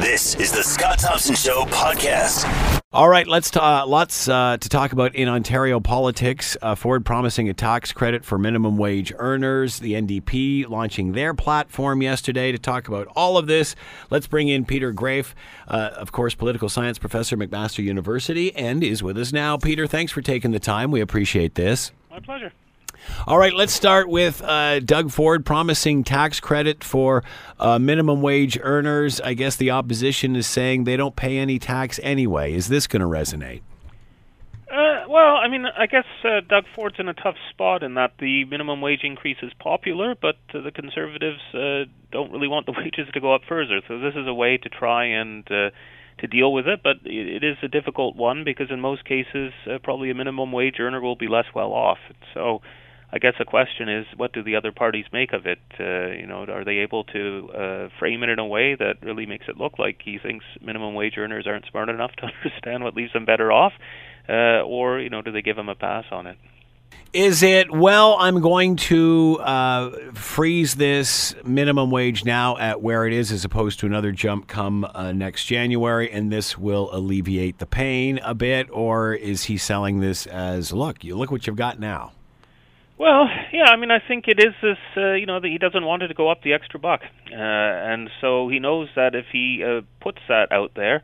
This is the Scott Thompson Show podcast. All right, let's ta- lots uh, to talk about in Ontario politics. Uh, Ford promising a tax credit for minimum wage earners. The NDP launching their platform yesterday to talk about all of this. Let's bring in Peter Graefe, uh, of course, political science professor, McMaster University, and is with us now. Peter, thanks for taking the time. We appreciate this. My pleasure. All right, let's start with uh, Doug Ford promising tax credit for uh, minimum wage earners. I guess the opposition is saying they don't pay any tax anyway. Is this going to resonate? Uh, well, I mean, I guess uh, Doug Ford's in a tough spot in that the minimum wage increase is popular, but uh, the Conservatives uh, don't really want the wages to go up further. So this is a way to try and uh, to deal with it, but it is a difficult one because in most cases, uh, probably a minimum wage earner will be less well off. So I guess the question is, what do the other parties make of it? Uh, you know, are they able to uh, frame it in a way that really makes it look like he thinks minimum wage earners aren't smart enough to understand what leaves them better off, uh, or you know, do they give them a pass on it? Is it, well, I'm going to uh, freeze this minimum wage now at where it is as opposed to another jump come uh, next January, and this will alleviate the pain a bit? Or is he selling this as, look, you look what you've got now? Well, yeah, I mean, I think it is this, uh, you know, that he doesn't want it to go up the extra buck, uh, and so he knows that if he uh, puts that out there,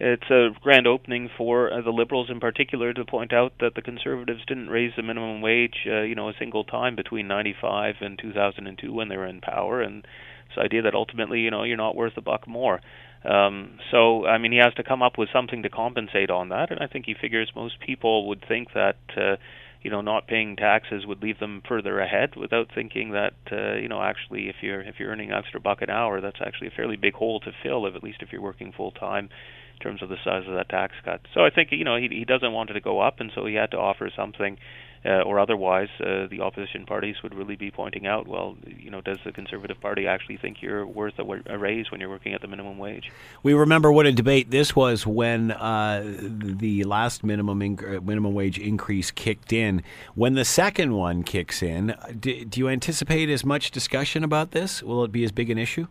it's a grand opening for uh, the Liberals in particular to point out that the Conservatives didn't raise the minimum wage, uh, you know, a single time between '95 and 2002 when they were in power, and this idea that ultimately, you know, you're not worth a buck more. Um, so, I mean, he has to come up with something to compensate on that, and I think he figures most people would think that. Uh, you know not paying taxes would leave them further ahead without thinking that uh, you know actually if you're if you're earning an extra buck an hour that's actually a fairly big hole to fill if at least if you're working full time in terms of the size of that tax cut. So i think you know he he doesn't want it to go up and so he had to offer something uh, or otherwise uh, the opposition parties would really be pointing out, well, you know, does the Conservative Party actually think you're worth a, a raise when you're working at the minimum wage? We remember what a debate this was when uh, the last minimum inc- minimum wage increase kicked in. When the second one kicks in, do, do you anticipate as much discussion about this? Will it be as big an issue?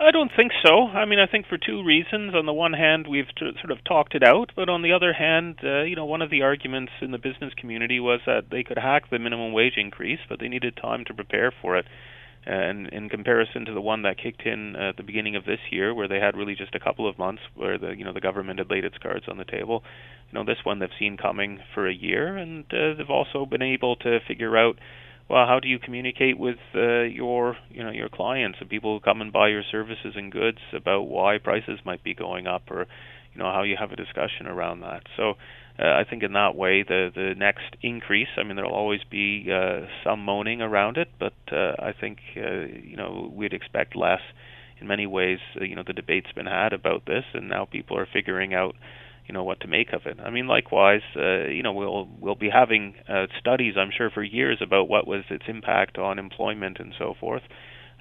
I don't think so. I mean, I think for two reasons. On the one hand, we've t- sort of talked it out, but on the other hand, uh, you know, one of the arguments in the business community was that they could hack the minimum wage increase, but they needed time to prepare for it. And in comparison to the one that kicked in at the beginning of this year, where they had really just a couple of months where the you know the government had laid its cards on the table, you know, this one they've seen coming for a year, and uh, they've also been able to figure out well, how do you communicate with uh, your you know your clients and people who come and buy your services and goods about why prices might be going up or you know how you have a discussion around that. So uh, I think in that way the the next increase, I mean there'll always be uh, some moaning around it, but uh, I think uh, you know we'd expect less. In many ways, uh, you know the debate's been had about this, and now people are figuring out you know what to make of it. I mean, likewise, uh, you know, we'll we'll be having uh, studies, I'm sure, for years about what was its impact on employment and so forth.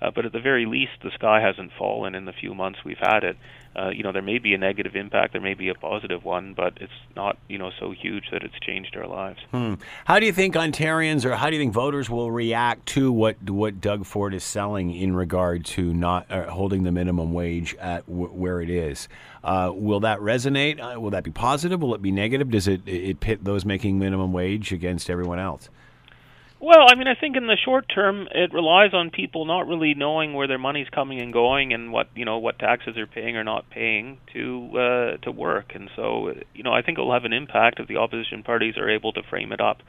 Uh, but at the very least, the sky hasn't fallen in the few months we've had it. Uh, you know, there may be a negative impact, there may be a positive one, but it's not, you know, so huge that it's changed our lives. Hmm. How do you think Ontarians or how do you think voters will react to what what Doug Ford is selling in regard to not uh, holding the minimum wage at w- where it is? Uh, will that resonate? Uh, will that be positive? Will it be negative? Does it it pit those making minimum wage against everyone else? Well, I mean, I think in the short term, it relies on people not really knowing where their money's coming and going, and what you know what taxes they're paying or not paying to uh, to work. And so, you know, I think it will have an impact if the opposition parties are able to frame it up,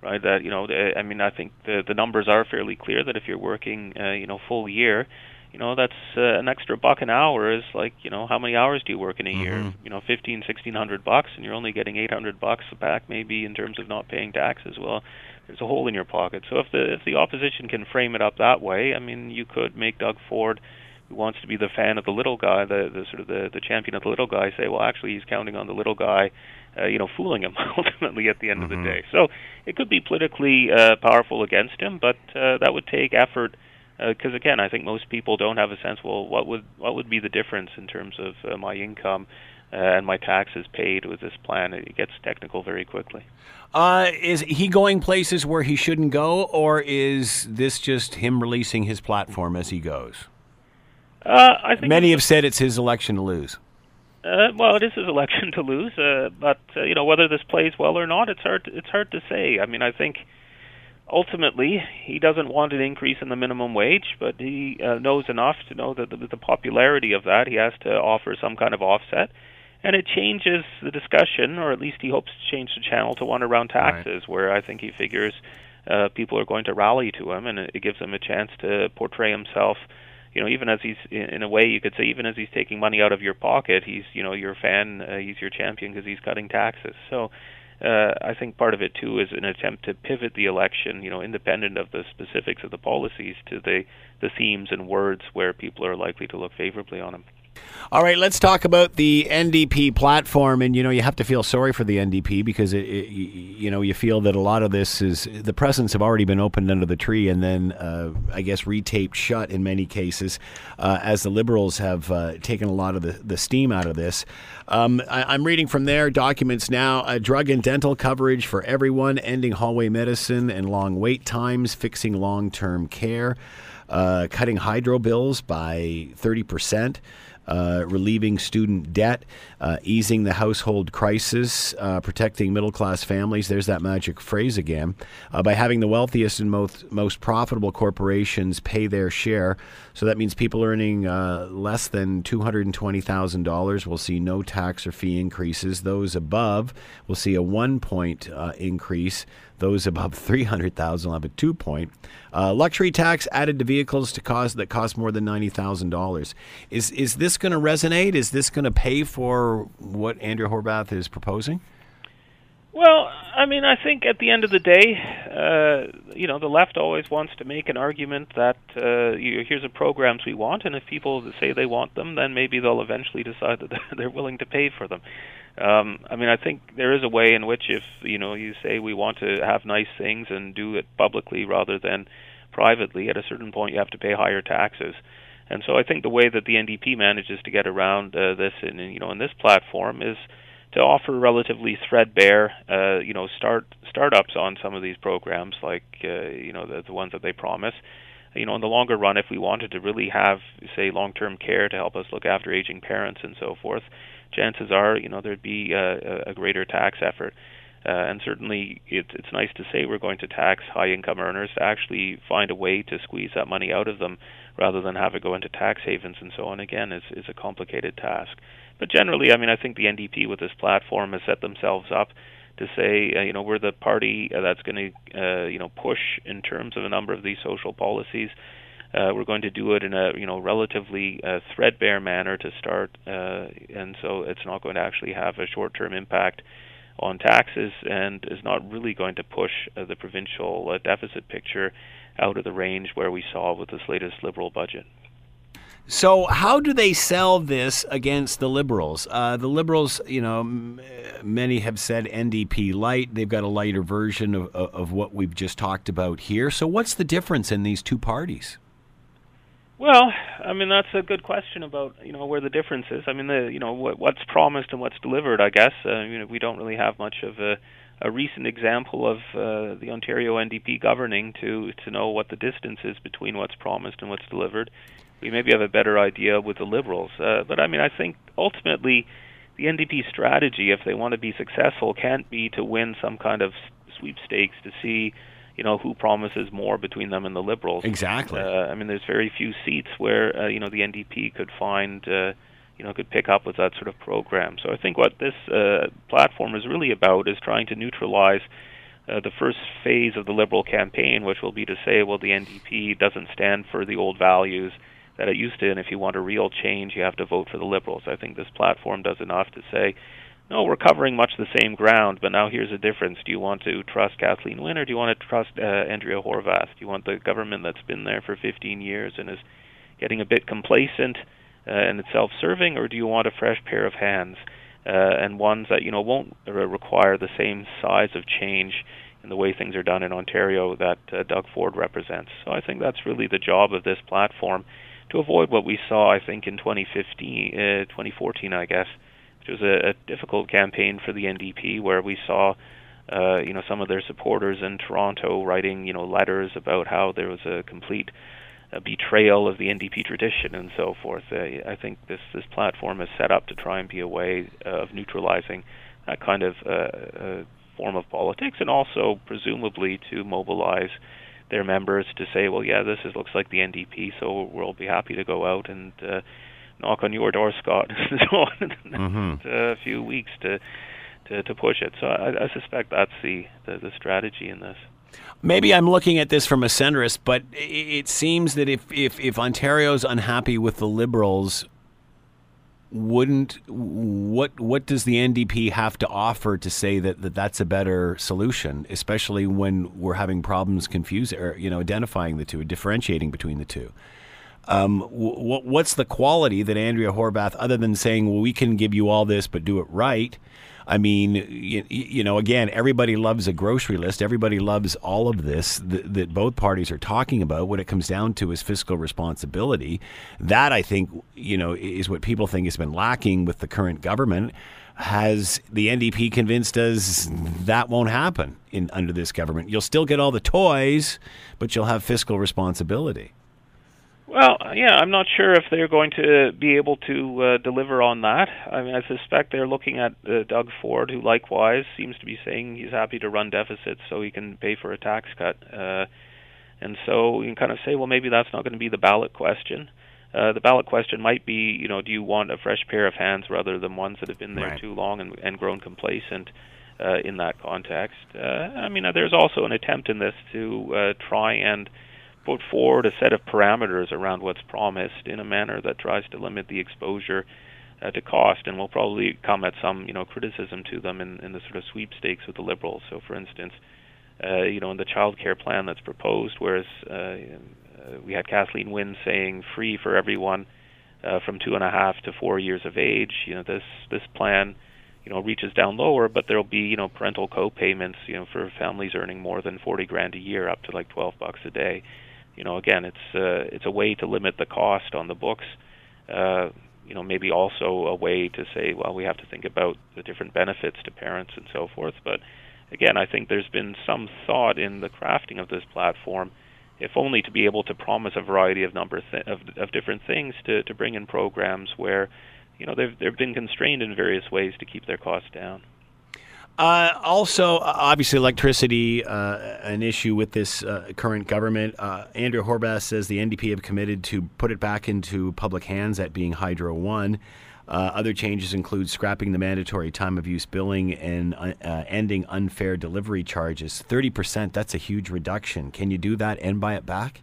right? That you know, I mean, I think the the numbers are fairly clear that if you're working, uh, you know, full year, you know that's uh, an extra buck an hour is like you know how many hours do you work in a year Mhm. you know fifteen sixteen hundred bucks and you're only getting eight hundred bucks back maybe in terms of not paying taxes well there's a hole in your pocket so if the if the opposition can frame it up that way i mean you could make doug ford who wants to be the fan of the little guy the the sort of the the champion of the little guy say well actually he's counting on the little guy uh, you know fooling him ultimately at the end of the Mhm. day so it could be politically uh, powerful against him but uh, that would take effort because again, I think most people don't have a sense. Well, what would what would be the difference in terms of uh, my income uh, and my taxes paid with this plan? It gets technical very quickly. Uh, is he going places where he shouldn't go, or is this just him releasing his platform as he goes? Uh, I think Many have said it's his election to lose. Uh, well, it is his election to lose, uh, but uh, you know whether this plays well or not, it's hard. To, it's hard to say. I mean, I think ultimately he doesn't want an increase in the minimum wage, but he uh, knows enough to know that the, the popularity of that he has to offer some kind of offset, and it changes the discussion, or at least he hopes to change the channel to one around taxes, right. where I think he figures uh, people are going to rally to him, and it gives him a chance to portray himself. You know, even as he's in a way, you could say, even as he's taking money out of your pocket, he's you know your fan, uh, he's your champion because he's cutting taxes. So uh, I think part of it too is an attempt to pivot the election, you know, independent of the specifics of the policies, to the the themes and words where people are likely to look favorably on them. All right, let's talk about the NDP platform, and you know you have to feel sorry for the NDP because it, it, you know you feel that a lot of this is the presents have already been opened under the tree and then uh, I guess retaped shut in many cases, uh, as the Liberals have uh, taken a lot of the, the steam out of this. Um, I, am reading from their documents now: uh, drug and dental coverage for everyone, ending hallway medicine and long wait times, fixing long-term care, uh, cutting hydro bills by thirty percent uh, relieving student debt, uh, easing the household crisis, uh, protecting middle class families. There's that magic phrase again. Uh, by having the wealthiest and most, most profitable corporations pay their share. So that means people earning uh, less than $220,000 will see no tax or fee increases. Those above will see a one point uh, increase. Those above 300,000 will have a two point. Uh, luxury tax added to vehicles to cost that cost more than $90,000. Is is this going to resonate? Is this going to pay for what Andrea Horwath is proposing? Well, I mean, I think at the end of the day, uh, you know, the left always wants to make an argument that uh, here's the programs we want, and if people say they want them, then maybe they'll eventually decide that they're willing to pay for them. Um, I mean, I think there is a way in which, if you know, you say we want to have nice things and do it publicly rather than privately, at a certain point you have to pay higher taxes. And so I think the way that the NDP manages to get around uh, this, in you know, in this platform is to offer relatively threadbare, uh, you know, start startups on some of these programs, like uh, you know the, the ones that they promise. You know, in the longer run, if we wanted to really have, say, long-term care to help us look after aging parents and so forth, chances are, you know, there'd be a, a greater tax effort. Uh, and certainly, it, it's nice to say we're going to tax high-income earners to actually find a way to squeeze that money out of them, rather than have it go into tax havens and so on. Again, is is a complicated task. But generally, I mean, I think the NDP with this platform has set themselves up to say, uh, you know, we're the party that's going to, uh, you know, push in terms of a number of these social policies. Uh, we're going to do it in a, you know, relatively uh, threadbare manner to start, uh, and so it's not going to actually have a short-term impact on taxes, and is not really going to push uh, the provincial uh, deficit picture out of the range where we saw with this latest Liberal budget. So, how do they sell this against the liberals? Uh, the liberals, you know, m- many have said NDP light. They've got a lighter version of, of what we've just talked about here. So, what's the difference in these two parties? Well, I mean that's a good question about you know where the difference is. I mean the you know what, what's promised and what's delivered. I guess uh, you know we don't really have much of a a recent example of uh, the Ontario NDP governing to to know what the distance is between what's promised and what's delivered we maybe have a better idea with the Liberals. Uh, but I mean, I think ultimately the NDP strategy, if they want to be successful, can't be to win some kind of sweepstakes to see, you know, who promises more between them and the Liberals. Exactly. Uh, I mean, there's very few seats where uh, you know the NDP could find. Uh, you know, could pick up with that sort of program. So I think what this uh, platform is really about is trying to neutralize uh, the first phase of the Liberal campaign, which will be to say, well, the NDP doesn't stand for the old values that it used to. And if you want a real change, you have to vote for the Liberals. I think this platform does enough to say, no, we're covering much the same ground, but now here's a difference. Do you want to trust Kathleen Wynne or do you want to trust uh, Andrea Horwath? Do you want the government that's been there for 15 years and is getting a bit complacent uh, and it's self-serving, or do you want a fresh pair of hands uh, and ones that you know won't require the same size of change in the way things are done in Ontario that uh, Doug Ford represents? So I think that's really the job of this platform to avoid what we saw, I think, in 2015, uh, 2014, I guess, which was a, a difficult campaign for the NDP, where we saw, uh, you know, some of their supporters in Toronto writing, you know, letters about how there was a complete a betrayal of the NDP tradition and so forth. Uh, I think this this platform is set up to try and be a way of neutralizing that kind of uh, uh, form of politics, and also presumably to mobilize their members to say, well, yeah, this is looks like the NDP, so we'll be happy to go out and uh, knock on your door, Scott, and so on in Mm-hmm. next uh, few weeks to to to push it. So I, I suspect that's the, the the strategy in this. Maybe I'm looking at this from a centrist, but it seems that if, if, if Ontario's unhappy with the Liberals, wouldn't what what does the NDP have to offer to say that, that that's a better solution, especially when we're having problems confusing or you know identifying the two, differentiating between the two? Um, wh- what's the quality that Andrea Horwath, other than saying, "Well, we can give you all this, but do it right"? I mean, you, you know, again, everybody loves a grocery list. Everybody loves all of this that, that both parties are talking about. What it comes down to is fiscal responsibility. That I think, you know, is what people think has been lacking with the current government. Has the NDP convinced us that won't happen in under this government? You'll still get all the toys, but you'll have fiscal responsibility. Well, yeah, I'm not sure if they're going to be able to uh, deliver on that. I mean, I suspect they're looking at uh, Doug Ford, who likewise seems to be saying he's happy to run deficits so he can pay for a tax cut. Uh, and so you can kind of say, well, maybe that's not going to be the ballot question. Uh, the ballot question might be, you know, do you want a fresh pair of hands rather than ones that have been there Right. too long and, and grown complacent uh, in that context? Uh, I mean, uh, there's also an attempt in this to uh, try and put forward a set of parameters around what's promised in a manner that tries to limit the exposure uh, to cost, and will probably come at some, you know, criticism to them in, in the sort of sweepstakes with the liberals. So, for instance, uh, you know, in the child care plan that's proposed, whereas uh, uh, we had Kathleen Wynne saying free for everyone uh, from two and a half to four years of age, you know, this this plan, you know, reaches down lower, but there'll be, you know, parental co-payments, you know, for families earning more than forty grand a year, up to like twelve bucks a day. You know, again, it's uh, it's a way to limit the cost on the books. Uh, you know, maybe also a way to say, well, we have to think about the different benefits to parents and so forth. But again, I think there's been some thought in the crafting of this platform, if only to be able to promise a variety of number th- of, of different things to, to bring in programs where, you know, they've they've been constrained in various ways to keep their costs down. Uh, also, uh, obviously, electricity uh, an issue with this uh, current government. Uh, Andrea Horwath says the NDP have committed to put it back into public hands, that being Hydro One. Uh, other changes include scrapping the mandatory time of use billing and ending unfair delivery charges. Thirty percent. That's a huge reduction. Can you do that and buy it back?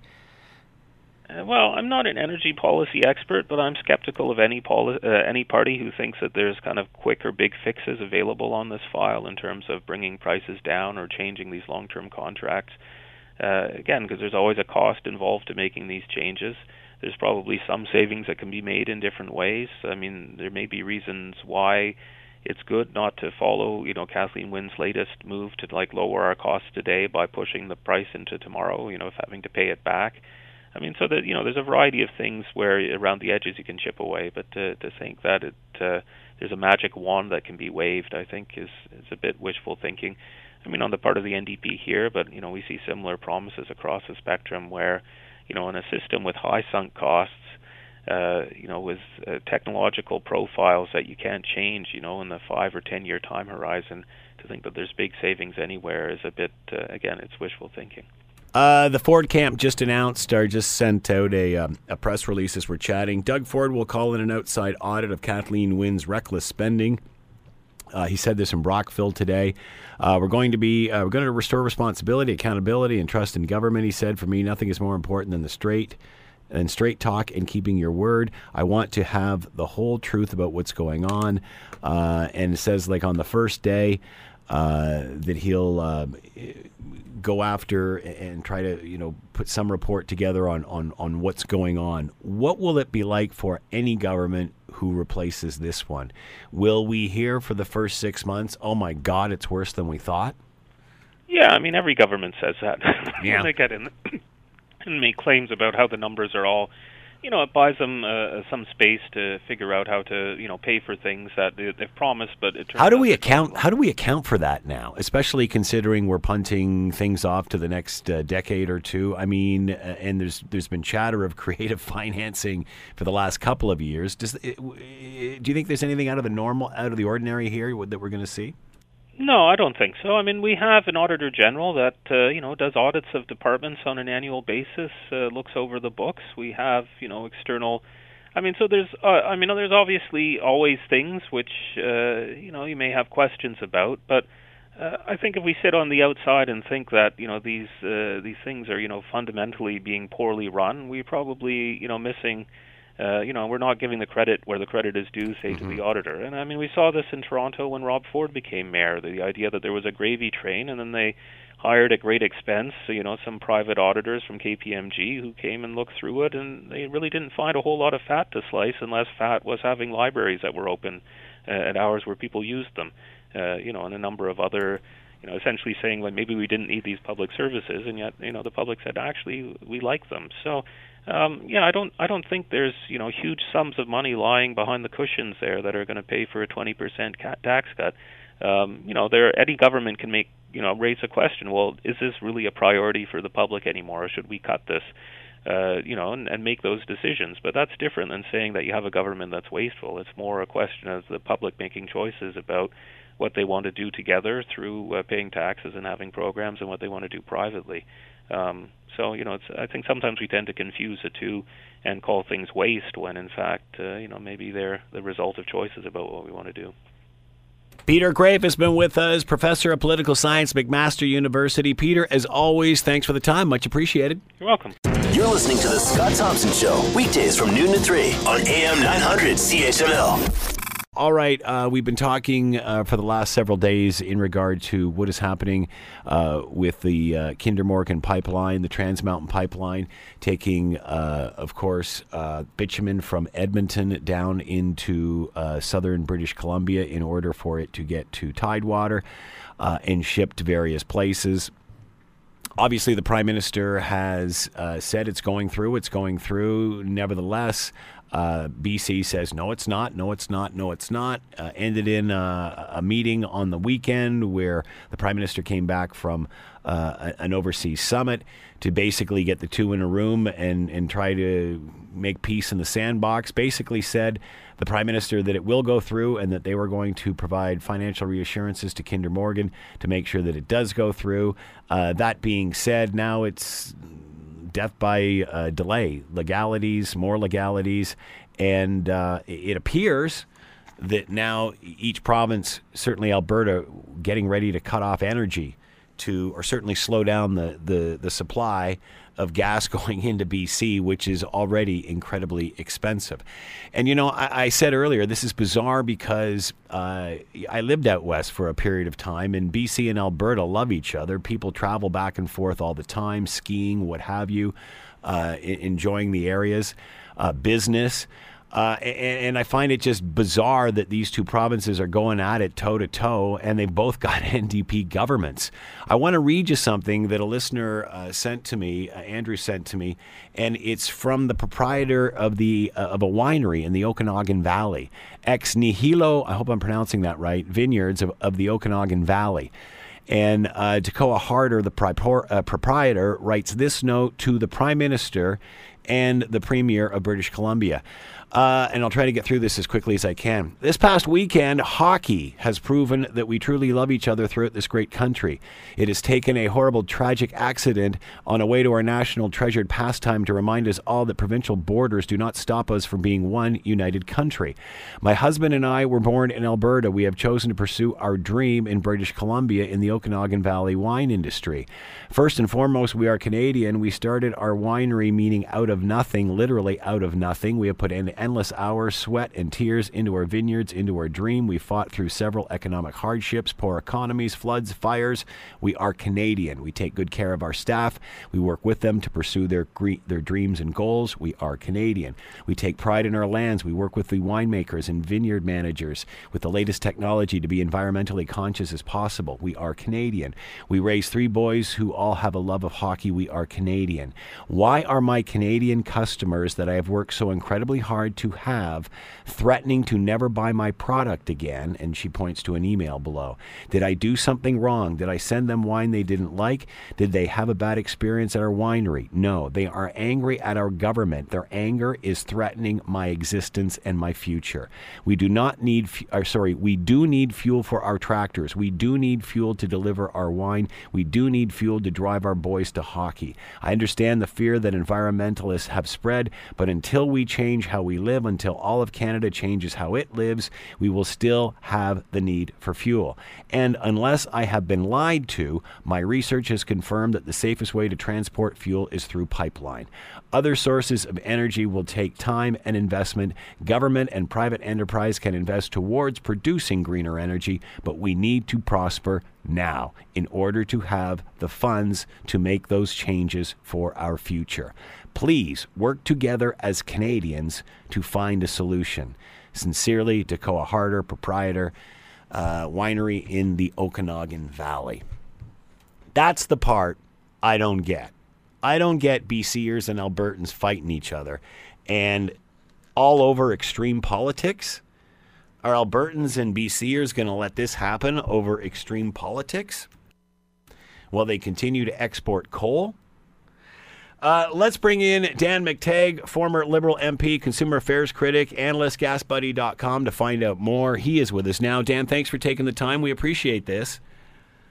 Uh, well, I'm not an energy policy expert, but I'm skeptical of any poli- uh, any party who thinks that there's kind of quick or big fixes available on this file in terms of bringing prices down or changing these long-term contracts. Uh, again, because there's always a cost involved to making these changes. There's probably some savings that can be made in different ways. I mean, there may be reasons why it's good not to follow, you know, Kathleen Wynne's latest move to like lower our costs today by pushing the price into tomorrow, you know, having to pay it back. I mean, so that you know, there's a variety of things where around the edges you can chip away, but to to think that it uh, there's a magic wand that can be waved, I think is is a bit wishful thinking. I mean, on the part of the NDP here, but you know, we see similar promises across the spectrum where, you know, in a system with high sunk costs, uh, you know, with uh, technological profiles that you can't change, you know, in the five or ten year time horizon, to think that there's big savings anywhere is a bit, uh, again, it's wishful thinking. Uh, the Ford camp just announced or just sent out a, um, a press release as we're chatting. Doug Ford will call in an outside audit of Kathleen Wynne's reckless spending. Uh, he said this in Brockville today. Uh, we're going to be uh, we're going to restore responsibility, accountability, and trust in government. He said, "For me, nothing is more important than the straight and straight talk and keeping your word. I want to have the whole truth about what's going on." Uh, and it says, like on the first day, uh, that he'll uh, go after and try to you know put some report together on, on on what's going on. What will it be like for any government who replaces this one? Will we hear for the first six months? Oh my God, it's worse than we thought. Yeah, I mean every government says that Yeah. when they get in and make claims about how the numbers are all you know, it buys them uh, some space to figure out how to, you know, pay for things that they, have promised. But it how do we account? How do we account for that now? Especially considering we're punting things off to the next uh, decade or two. I mean, uh, and there's there's been chatter of creative financing for the last couple of years. Does it, do you think there's anything out of the normal, out of the ordinary here that we're going to see? No, I don't think so. I mean, we have an auditor general that uh, you know does audits of departments on an annual basis, uh, looks over the books. We have you know external. I mean, so there's uh, I mean, there's obviously always things which uh, you know you may have questions about, but uh, I think if we sit on the outside and think that you know these uh, these things are you know fundamentally being poorly run, we're probably you know missing uh, you know, we're not giving the credit where the credit is due, say, mm-hmm. to the auditor. And I mean, we saw this in Toronto when Rob Ford became mayor. The idea that there was a gravy train, and then they hired at great expense, you know, some private auditors from KPMG who came and looked through it, and they really didn't find a whole lot of fat to slice, unless fat was having libraries that were open uh, at hours where people used them, uh, you know, and a number of other you know, essentially saying like maybe we didn't need these public services, and yet you know the public said actually we like them. So um, yeah, I don't I don't think there's you know huge sums of money lying behind the cushions there that are going to pay for a 20% tax cut. Um, you know, there any government can make you know raise a question. Well, is this really a priority for the public anymore, or should we cut this? Uh, you know, and, and make those decisions. But that's different than saying that you have a government that's wasteful. It's more a question of the public making choices about what they want to do together through uh, paying taxes and having programs, and what they want to do privately. Um, so you know, it's, I think sometimes we tend to confuse the two and call things waste when in fact, uh, you know, maybe they're the result of choices about what we want to do. Peter Graefe has been with us, professor of political science, McMaster University. Peter, as always, thanks for the time. Much appreciated. You're welcome. You're listening to The Scott Thompson Show, weekdays from noon to 3 on AM 900 CHML. All right, uh, we've been talking uh, for the last several days in regard to what is happening uh, with the uh, Kinder Morgan pipeline, the Trans Mountain pipeline, taking, uh, of course, uh, bitumen from Edmonton down into southern British Columbia in order for it to get to Tidewater and shipped to various places. Obviously, the Prime Minister has said it's going through, it's going through. Nevertheless, uh, BC says, no, it's not, no, it's not, no, it's not. Uh, ended in uh, a meeting on the weekend where the Prime Minister came back from uh, an overseas summit to basically get the two in a room and, and try to make peace in the sandbox. Basically, said the Prime Minister that it will go through and that they were going to provide financial reassurances to Kinder Morgan to make sure that it does go through. Uh, that being said, now it's death by uh, delay, legalities, more legalities, and uh, it appears that now each province, certainly Alberta, getting ready to cut off energy to, or certainly slow down the, the, the supply of gas going into BC, which is already incredibly expensive. And you know, I, I said earlier, this is bizarre because uh, I lived out west for a period of time, and BC and Alberta love each other. People travel back and forth all the time, skiing, what have you, uh, enjoying the areas, uh, business. Uh, and, and, I find it just bizarre that these two provinces are going at it toe to toe, and they both got NDP governments. I want to read you something that a listener uh, sent to me, uh, Andrew sent to me, and it's from the proprietor of the uh, of a winery in the Okanagan Valley, ex nihilo. I hope I'm pronouncing that right. Vineyards of, of the Okanagan Valley. And uh, Decoa Harder, the uh, proprietor, writes this note to the Prime Minister and the Premier of British Columbia. Uh, and I'll try to get through this as quickly as I can. This past weekend, hockey has proven that we truly love each other throughout this great country. It has taken a horrible, tragic accident on a way to our national treasured pastime to remind us all that provincial borders do not stop us from being one united country. My husband and I were born in Alberta. We have chosen to pursue our dream in British Columbia in the Okanagan Valley wine industry. First and foremost, we are Canadian. We started our winery meaning out of nothing, literally out of nothing. We have put in endless hours, sweat, and tears into our vineyards, into our dream. We fought through several economic hardships, poor economies, floods, fires. We are Canadian. We take good care of our staff. We work with them to pursue their their dreams and goals. We are Canadian. We take pride in our lands. We work with the winemakers and vineyard managers with the latest technology to be environmentally conscious as possible. We are Canadian. We raise three boys who all have a love of hockey. We are Canadian. Why are my Canadian customers that I have worked so incredibly hard to have threatening to never buy my product again? And she points to an email below. Did I do something wrong? Did I send them wine they didn't like? Did they have a bad experience at our winery? No. They are angry at our government. Their anger is threatening my existence and my future. We do not need, or sorry, we do need fuel for our tractors. We do need fuel to deliver our wine. We do need fuel to drive our boys to hockey. I understand the fear that environmentalists have spread, but until we change how we live, until all of Canada changes how it lives, we will still have the need for fuel. And unless I have been lied to, my research has confirmed that the safest way to transport fuel is through pipeline. Other sources of energy will take time and investment. Government and private enterprise can invest towards producing greener energy, but we need to prosper now in order to have the funds to make those changes for our future. Please work together as Canadians to find a solution. Sincerely, Decoa Harder, proprietor, uh, winery in the Okanagan Valley. That's the part I don't get. I don't get BCers and Albertans fighting each other. And all over extreme politics. Are Albertans and BCers going to let this happen over extreme politics? While they continue to export coal? Uh, let's bring in Dan McTeague, former Liberal MP, consumer affairs critic, analyst, gasbuddy.com to find out more. He is with us now. Dan, thanks for taking the time. We appreciate this.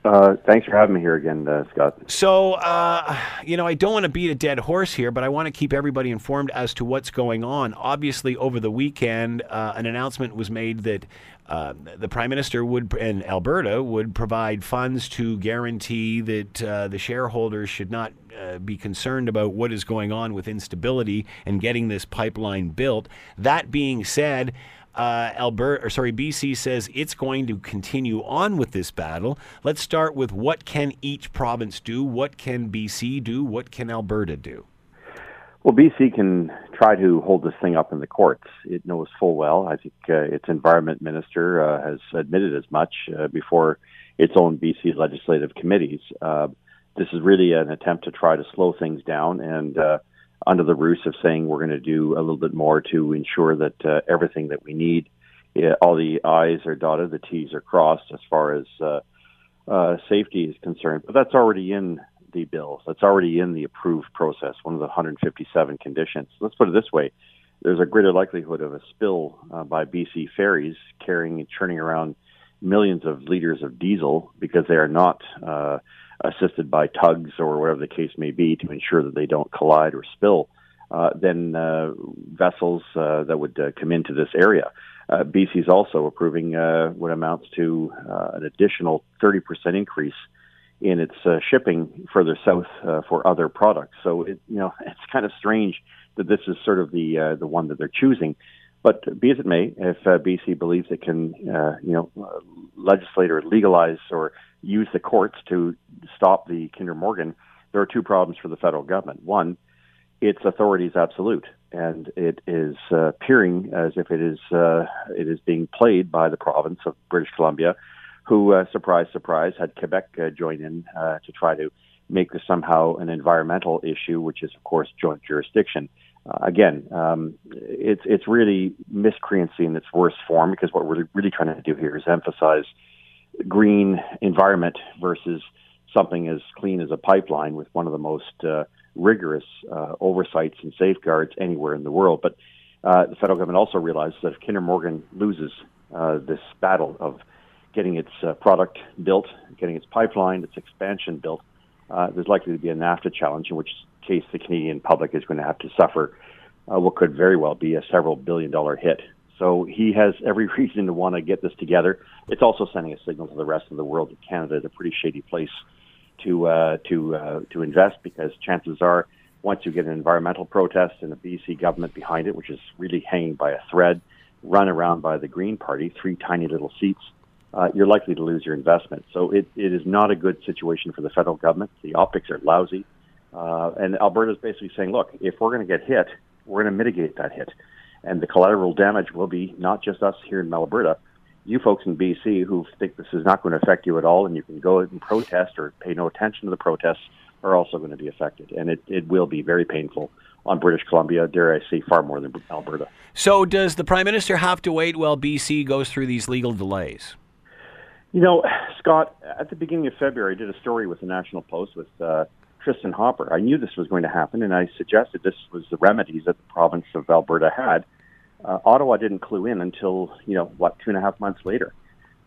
Uh, thanks for having me here again, uh, Scott. So, uh, you know, I don't want to beat a dead horse here, but I want to keep everybody informed as to what's going on. Obviously, over the weekend, uh, an announcement was made that uh, the prime minister would and Alberta would provide funds to guarantee that uh, the shareholders should not uh, be concerned about what is going on with instability and getting this pipeline built. That being said uh, Alberta, or sorry, BC says it's going to continue on with this battle. Let's start with what can each province do? What can BC do? What can Alberta do? Well, BC can try to hold this thing up in the courts. It knows full well. I think uh, its environment minister uh, has admitted as much uh, before its own BC legislative committees. Uh, this is really an attempt to try to slow things down and uh, under the ruse of saying we're going to do a little bit more to ensure that uh, everything that we need, all the I's are dotted, the T's are crossed as far as safety is concerned. But that's already in the bill. That's already in the approved process, one of the 157 conditions. Let's put it this way. There's a greater likelihood of a spill uh, by BC ferries carrying and churning around millions of liters of diesel because they are not uh, assisted by tugs or whatever the case may be to ensure that they don't collide or spill, uh, than uh, vessels uh, that would uh, come into this area. Uh, BC is also approving uh, what amounts to an additional 30% increase in its uh, shipping further south uh, for other products. So it, you know, it's kind of strange that this is sort of the uh, the one that they're choosing. But be as it may, if uh, BC believes it can, uh, you know, legislate or legalize or use the courts to stop the Kinder Morgan, there are two problems for the federal government. One, its authority is absolute, and it is uh, appearing as if it is it is being played by the province of British Columbia, who, uh, surprise, surprise, had Quebec uh, join in uh, to try to make this somehow an environmental issue, which is of course joint jurisdiction. Uh, again, um, it's it's really miscreancy in its worst form because what we're really trying to do here is emphasize green environment versus something as clean as a pipeline with one of the most uh, rigorous uh, oversights and safeguards anywhere in the world. But uh, the federal government also realizes that if Kinder Morgan loses uh, this battle of getting its uh, product built, getting its pipeline, its expansion built, uh, there's likely to be a NAFTA challenge, in which case the Canadian public is going to have to suffer what could very well be a several billion dollar hit so he has every reason to want to get this together. It's also sending a signal to the rest of the world that Canada is a pretty shady place to uh, to uh, to invest because chances are once you get an environmental protest and a BC government behind it, which is really hanging by a thread, run around by the Green Party, three tiny little seats, uh, you're likely to lose your investment. So it, it is not a good situation for the federal government. The optics are lousy. Uh, and Alberta is basically saying, look, if we're going to get hit, we're going to mitigate that hit. And the collateral damage will be not just us here in Alberta, you folks in BC who think this is not going to affect you at all and you can go and protest or pay no attention to the protests are also going to be affected. And it, it will be very painful on British Columbia, dare I say, far more than Alberta. So, does the Prime Minister have to wait while BC goes through these legal delays? You know, Scott, at the beginning of February, I did a story with the National Post with uh, Tristan Hopper. I knew this was going to happen, and I suggested this was the remedies that the province of Alberta had. Uh, Ottawa didn't clue in until, you know, what, two and a half months later.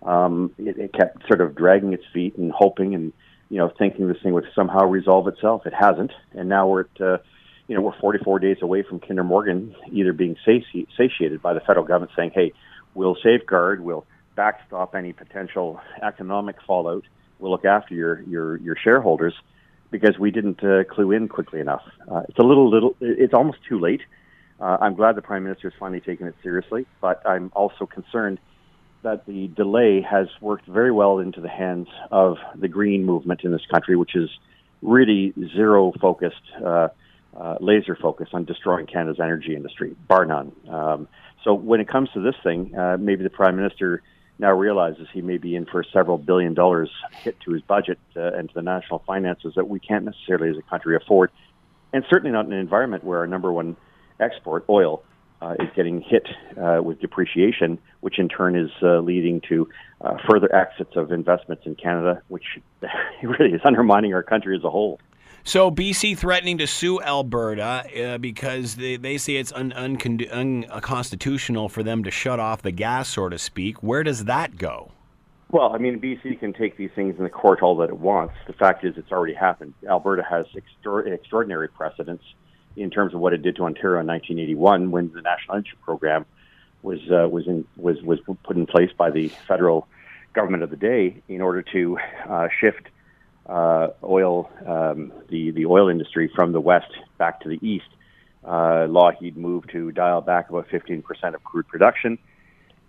Um, it, it kept sort of dragging its feet and hoping and, you know, thinking this thing would somehow resolve itself. It hasn't, and now we're at, uh, you know, we're 44 days away from Kinder Morgan either being sati- satiated by the federal government saying, hey, we'll safeguard, we'll backstop any potential economic fallout. We'll look after your your your shareholders because we didn't uh, clue in quickly enough. Uh, it's a little little. It's almost too late. Uh, I'm glad the prime minister is finally taking it seriously, but I'm also concerned that the delay has worked very well into the hands of the green movement in this country, which is really zero focused, uh, uh, laser focused on destroying Canada's energy industry, bar none. Um, so when it comes to this thing, uh, maybe the prime minister now realizes he may be in for several billion dollars hit to his budget uh, and to the national finances that we can't necessarily as a country afford, and certainly not in an environment where our number one export, oil, uh, is getting hit uh, with depreciation, which in turn is uh, leading to uh, further exits of investments in Canada, which really is undermining our country as a whole. So BC threatening to sue Alberta uh, because they, they say it's un, unconstitutional for them to shut off the gas, so to speak. Where does that go? Well, I mean, BC can take these things in the court all that it wants. The fact is, it's already happened. Alberta has extra- extraordinary precedents in terms of what it did to Ontario in 1981 when the National Energy Program was uh, was in, was was put in place by the federal government of the day in order to uh, shift uh, oil, um, the the oil industry from the west back to the east. Uh, Lougheed moved to dial back about 15% of crude production.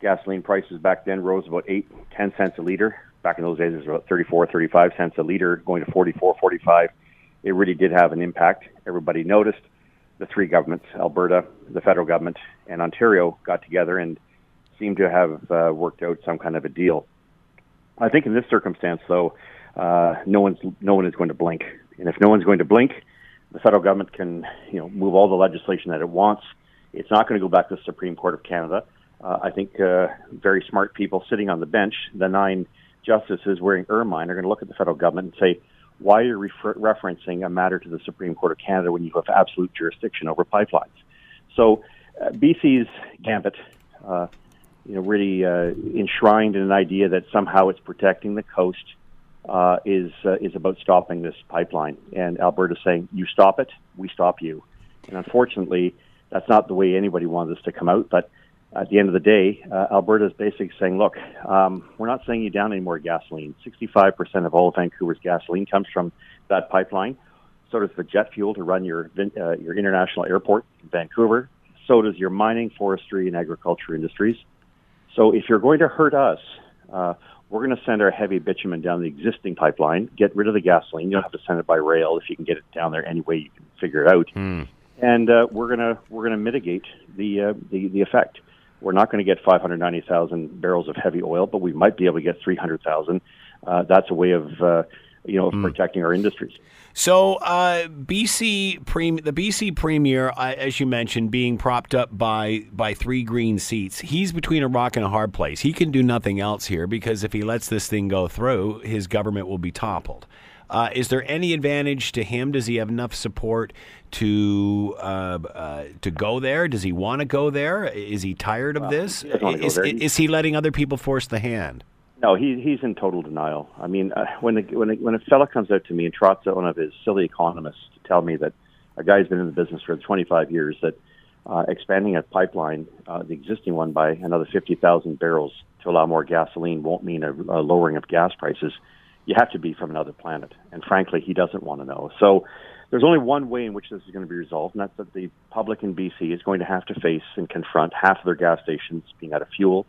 Gasoline prices back then rose about 8, 10 cents a liter. Back in those days, it was about 34, 35 cents a liter, going to 44, 45. It really did have an impact. Everybody noticed. The three governments, Alberta, the federal government, and Ontario, got together and seemed to have uh, worked out some kind of a deal. I think in this circumstance, though, uh, no one's no one is going to blink. And if no one's going to blink, the federal government can you know move all the legislation that it wants. It's not going to go back to the Supreme Court of Canada. Uh, I think uh, very smart people sitting on the bench, the nine justices wearing ermine, are going to look at the federal government and say, "Why are you refer- referencing a matter to the Supreme Court of Canada when you have absolute jurisdiction over pipelines?" So, uh, BC's gambit, uh, you know, really uh, enshrined in an idea that somehow it's protecting the coast uh, is uh, is about stopping this pipeline. And Alberta saying, "You stop it, we stop you." And unfortunately, that's not the way anybody wants us to come out. But at the end of the day, uh, Alberta is basically saying, "Look, um, we're not saying you down any more gasoline. Sixty-five percent of all of Vancouver's gasoline comes from that pipeline. So does the jet fuel to run your uh, your international airport in Vancouver. So does your mining, forestry, and agriculture industries. So if you're going to hurt us." Uh, we're going to send our heavy bitumen down the existing pipeline, get rid of the gasoline. You don't have to send it by rail if you can get it down there any way you can figure it out. Mm. And uh, we're going to we're going to mitigate the, uh, the the effect. We're not going to get 590,000 barrels of heavy oil, but we might be able to get 300,000. Uh, that's a way of uh, you know of mm. protecting our industries. So, uh, BC prem- the BC premier, uh, as you mentioned, being propped up by by three green seats, he's between a rock and a hard place. He can do nothing else here because if he lets this thing go through, his government will be toppled. Uh, is there any advantage to him? Does he have enough support to uh, uh, to go there? Does he want to go there? Is he tired of this? Is, is he letting other people force the hand? No, he he's in total denial. I mean, uh, when a, when a, when a fella comes out to me and trots out one of his silly economists to tell me that a guy's been in the business for 25 years that uh, expanding a pipeline, uh, the existing one, by another 50,000 barrels to allow more gasoline won't mean a, a lowering of gas prices. You have to be from another planet, and frankly, he doesn't want to know. So, there's only one way in which this is going to be resolved, and that's that the public in BC is going to have to face and confront half of their gas stations being out of fuel,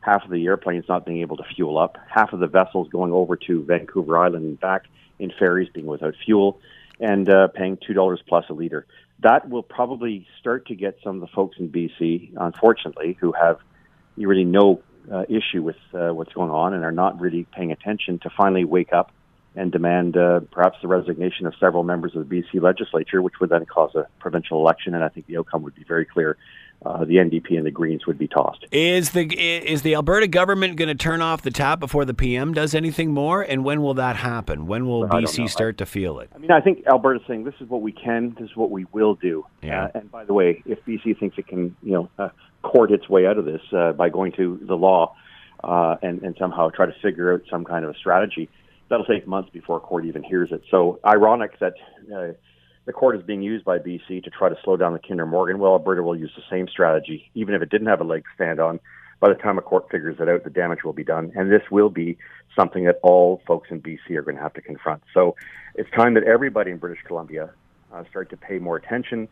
half of the airplanes not being able to fuel up, half of the vessels going over to Vancouver Island and back in ferries being without fuel, and uh, paying two dollars plus a liter. That will probably start to get some of the folks in BC, unfortunately, who have really no uh, issue with uh, what's going on and are not really paying attention to finally wake up and demand uh, perhaps the resignation of several members of the BC legislature, which would then cause a provincial election. And I think the outcome would be very clear. Uh, the NDP and the Greens would be tossed. Is the is the Alberta government going to turn off the tap before the PM does anything more? And when will that happen? When will well, BC start I, to feel it? I mean, I think Alberta's saying this is what we can, this is what we will do. Yeah. Uh, and by the way, if BC thinks it can, you know, uh, court its way out of this uh, by going to the law uh, and and somehow try to figure out some kind of a strategy, that'll take months before a court even hears it. So ironic that uh, the court is being used by BC to try to slow down the Kinder Morgan. Well, Alberta will use the same strategy, even if it didn't have a leg to stand on. By the time a court figures it out, the damage will be done, and this will be something that all folks in BC are going to have to confront. So it's time that everybody in British Columbia uh, start to pay more attention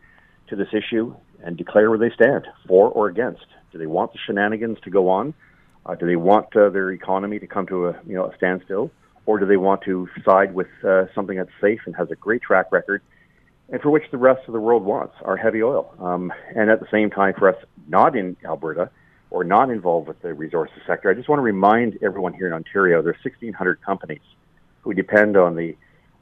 to this issue and declare where they stand, for or against. Do they want the shenanigans to go on? Uh, do they want uh, their economy to come to a you know a standstill? or do they want to side with uh, something that's safe and has a great track record, and for which the rest of the world wants, our heavy oil? Um, and at the same time, for us not in Alberta or not involved with the resources sector, I just want to remind everyone here in Ontario there's 1,600 companies who depend on the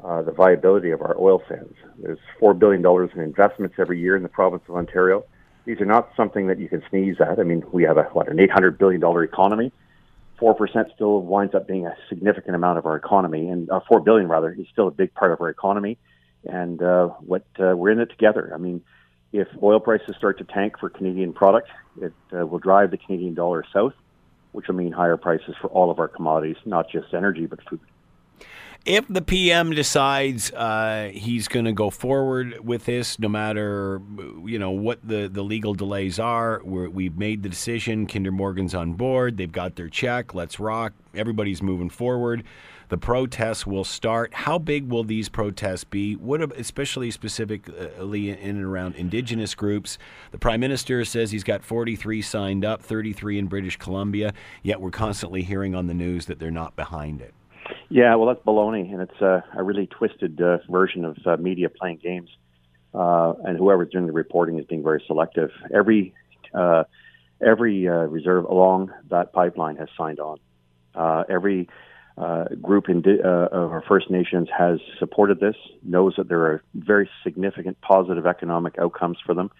uh, the viability of our oil sands. There's four billion dollars in investments every year in the province of Ontario. These are not something that you can sneeze at. I mean, we have a what an 800 billion dollar economy four percent still winds up being a significant amount of our economy, and uh, four billion rather is still a big part of our economy. And uh, what uh, we're in it together. I mean, if oil prices start to tank for Canadian product, it uh, will drive the Canadian dollar south, which will mean higher prices for all of our commodities, not just energy but food if the PM decides uh, he's going to go forward with this, no matter you know what the, the legal delays are, we have made the decision. Kinder Morgan's on board. They've got their check. Let's rock. Everybody's moving forward. The protests will start. How big will these protests be? What, especially specifically in and around Indigenous groups? The Prime Minister says he's got 43 signed up, 33 in British Columbia. Yet we're constantly hearing on the news that they're not behind it. Yeah, well, that's baloney, and it's a really twisted uh, version of uh, media playing games. Uh, and whoever's doing the reporting is being very selective. Every uh, every uh, reserve along that pipeline has signed on. Every uh, group in uh, of our First Nations has supported this, knows that there are very significant positive economic outcomes for them,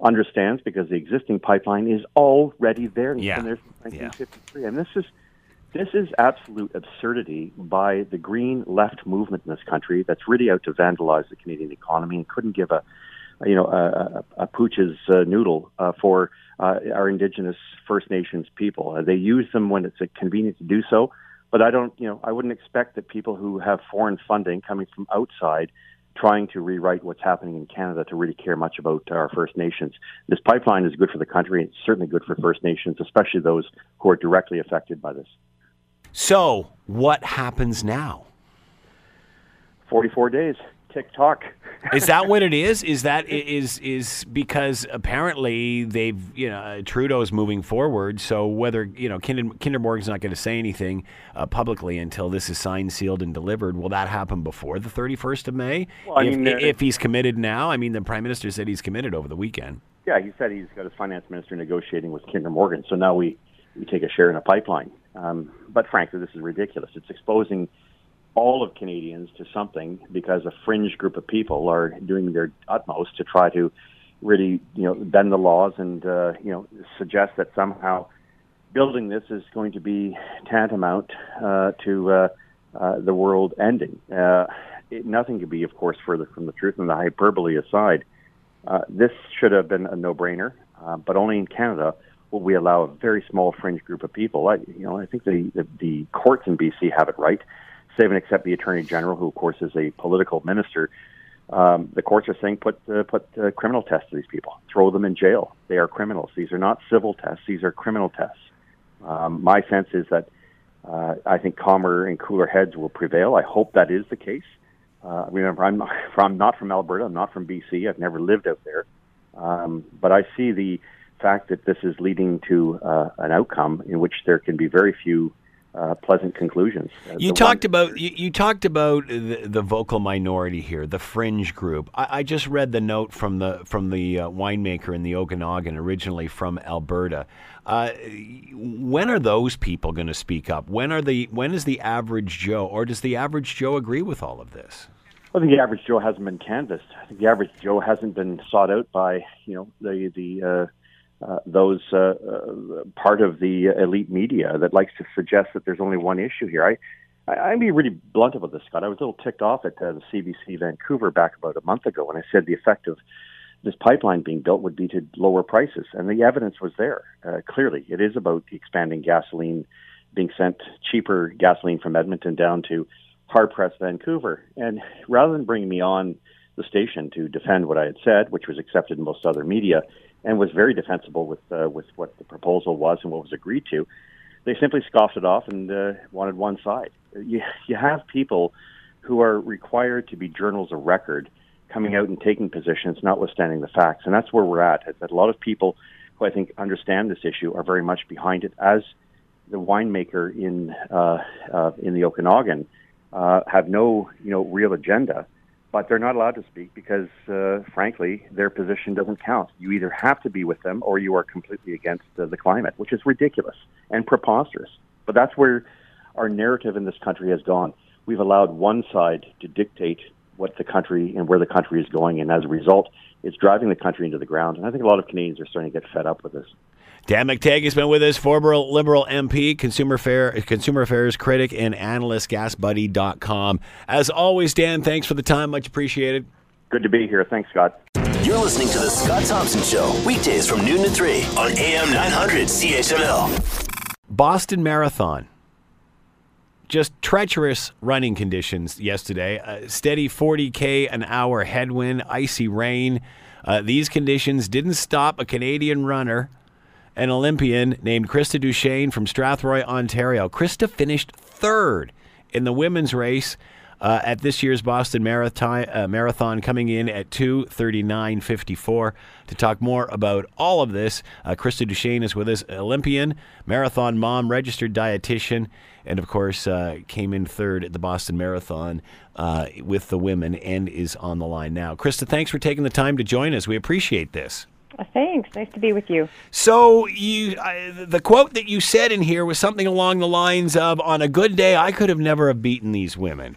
understands because the existing pipeline is already there. Yeah. There's 1953, yeah. and this is this is absolute absurdity by the green left movement in this country that's really out to vandalize the Canadian economy and couldn't give a, you know, a, a, a pooch's uh, noodle uh, for uh, our Indigenous First Nations people. Uh, they use them when it's convenient to do so, but I don't, you know, I wouldn't expect that people who have foreign funding coming from outside trying to rewrite what's happening in Canada to really care much about our First Nations. This pipeline is good for the country. It's certainly good for First Nations, especially those who are directly affected by this. So, what happens now? 44 days. TikTok. is that what it is? Is that is is because apparently they've you know Trudeau's moving forward. So whether you know Kinder, Kinder Morgan's not going to say anything uh, publicly until this is signed, sealed, and delivered. Will that happen before the thirty first of May? Well, if, mean, uh, if he's committed now, I mean, the prime minister said he's committed over the weekend. Yeah, he said he's got his finance minister negotiating with Kinder Morgan. So now we we take a share in a pipeline. Um, but frankly, this is ridiculous. It's exposing all of Canadians to something because a fringe group of people are doing their utmost to try to really, you know, bend the laws and uh, you know suggest that somehow building this is going to be tantamount uh, to uh, uh, the world ending. Uh, it, nothing could be, of course, further from the truth. And the hyperbole aside, uh, this should have been a no-brainer, uh, but only in Canada will we allow a very small fringe group of people? I, you know, I think the, the, the courts in BC have it right, save and except the Attorney General, who of course is a political minister. Um, the courts are saying put uh, put uh, criminal tests to these people, throw them in jail. They are criminals. These are not civil tests; these are criminal tests. Um, my sense is that uh, I think calmer and cooler heads will prevail. I hope that is the case. Uh, remember, I'm from not from Alberta. I'm not from BC. I've never lived out there, um, but I see the fact that this is leading to uh, an outcome in which there can be very few uh, pleasant conclusions. Uh, you talked about you, you, talked about the, the, vocal minority here, the fringe group. I, I, just read the note from the from the uh, winemaker in the Okanagan, originally from Alberta. Uh, when are those people going to speak up? When are the when is the average Joe, or does the average Joe agree with all of this? I think the average Joe hasn't been canvassed. I think the average Joe hasn't been sought out by you know the the uh, those uh, uh, part of the elite media that likes to suggest that there's only one issue here. I, I, I'd be really blunt about this, Scott. I was a little ticked off at uh, the CBC Vancouver back about a month ago when I said the effect of this pipeline being built would be to lower prices, and the evidence was there. Uh, clearly, it is about expanding gasoline being sent cheaper gasoline from Edmonton down to hard pressed Vancouver. And rather than bringing me on the station to defend what I had said, which was accepted in most other media, and was very defensible with uh, with what the proposal was and what was agreed to. They simply scoffed it off and uh, wanted one side. You you have people who are required to be journals of record coming out and taking positions, notwithstanding the facts, and that's where we're at. That a lot of people who I think understand this issue are very much behind it, as the winemaker in uh, uh, in the Okanagan uh, have no you know real agenda but they're not allowed to speak because, uh, frankly, their position doesn't count. You either have to be with them or you are completely against uh, the climate, which is ridiculous and preposterous. But that's where our narrative in this country has gone. We've allowed one side to dictate what the country and where the country is going, and as a result, it's driving the country into the ground. And I think a lot of Canadians are starting to get fed up with this. Dan McTeague has been with us, former Liberal MP, consumer, fair, consumer affairs critic, and analyst, gasbuddy.com. As always, Dan, thanks for the time. Much appreciated. Good to be here. Thanks, Scott. You're listening to The Scott Thompson Show, weekdays from noon to 3 on AM 900 CHML. Boston Marathon. Just treacherous running conditions yesterday. A steady 40K an hour headwind, icy rain. Uh, these conditions didn't stop a Canadian runner an Olympian named Krista DuChene from Strathroy, Ontario. Krista finished third in the women's race uh, at this year's Boston Marathon, uh, Marathon, coming in at 2:39.54. To talk more about all of this, uh, Krista DuChene is with us, Olympian, marathon mom, registered dietitian, and of course uh, came in third at the Boston Marathon uh, with the women and is on the line now. Krista, thanks for taking the time to join us. We appreciate this. Thanks. Nice to be with you. So you, the quote that you said in here was something along the lines of, "On a good day, I could have never have beaten these women."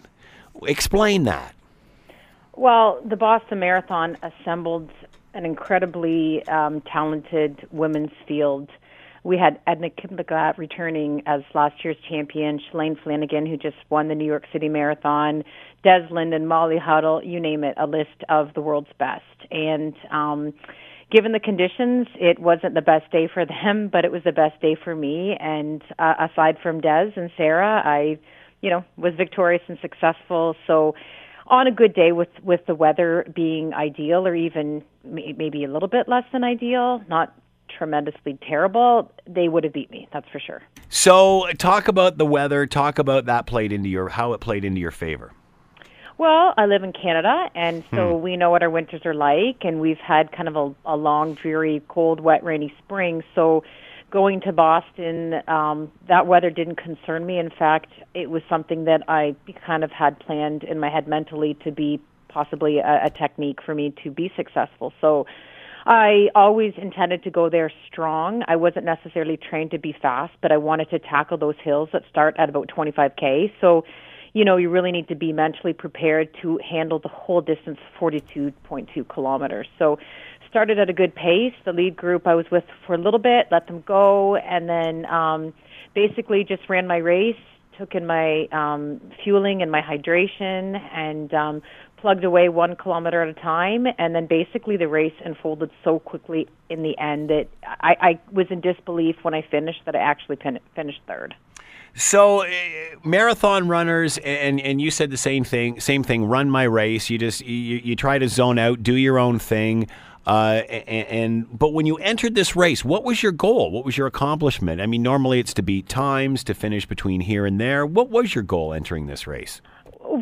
Explain that. Well, the Boston Marathon assembled an incredibly um, talented women's field. We had Edna Kiplagat returning as last year's champion, Shalane Flanagan, who just won the New York City Marathon, Des Linden, Molly Huddle, you name it, a list of the world's best. And um, given the conditions, it wasn't the best day for them, but it was the best day for me. And uh, aside from Des and Sarah, I, you know, was victorious and successful. So, on a good day with with the weather being ideal, or even maybe a little bit less than ideal, not tremendously terrible, they would have beat me. That's for sure. So, talk about the weather. Talk about that played into your how it played into your favor. Well, I live in Canada, and so hmm. we know what our winters are like, and we've had kind of a, a long, dreary, cold, wet, rainy spring. So going to Boston, um, that weather didn't concern me. In fact, it was something that I kind of had planned in my head mentally to be possibly a, a technique for me to be successful. So I always intended to go there strong. I wasn't necessarily trained to be fast, but I wanted to tackle those hills that start at about 25k. So you know, you really need to be mentally prepared to handle the whole distance, 42.2 kilometers. So, started at a good pace. The lead group I was with for a little bit, let them go, and then um, basically just ran my race, took in my um, fueling and my hydration, and um, plugged away one kilometer at a time. And then basically the race unfolded so quickly in the end that I, I was in disbelief when I finished that I actually fin- finished third. So, uh, marathon runners, and and you said the same thing. Same thing. Run my race. You just you, you try to zone out, do your own thing. Uh, and, and, but when you entered this race, what was your goal? What was your accomplishment? I mean, normally it's to beat times, to finish between here and there. What was your goal entering this race?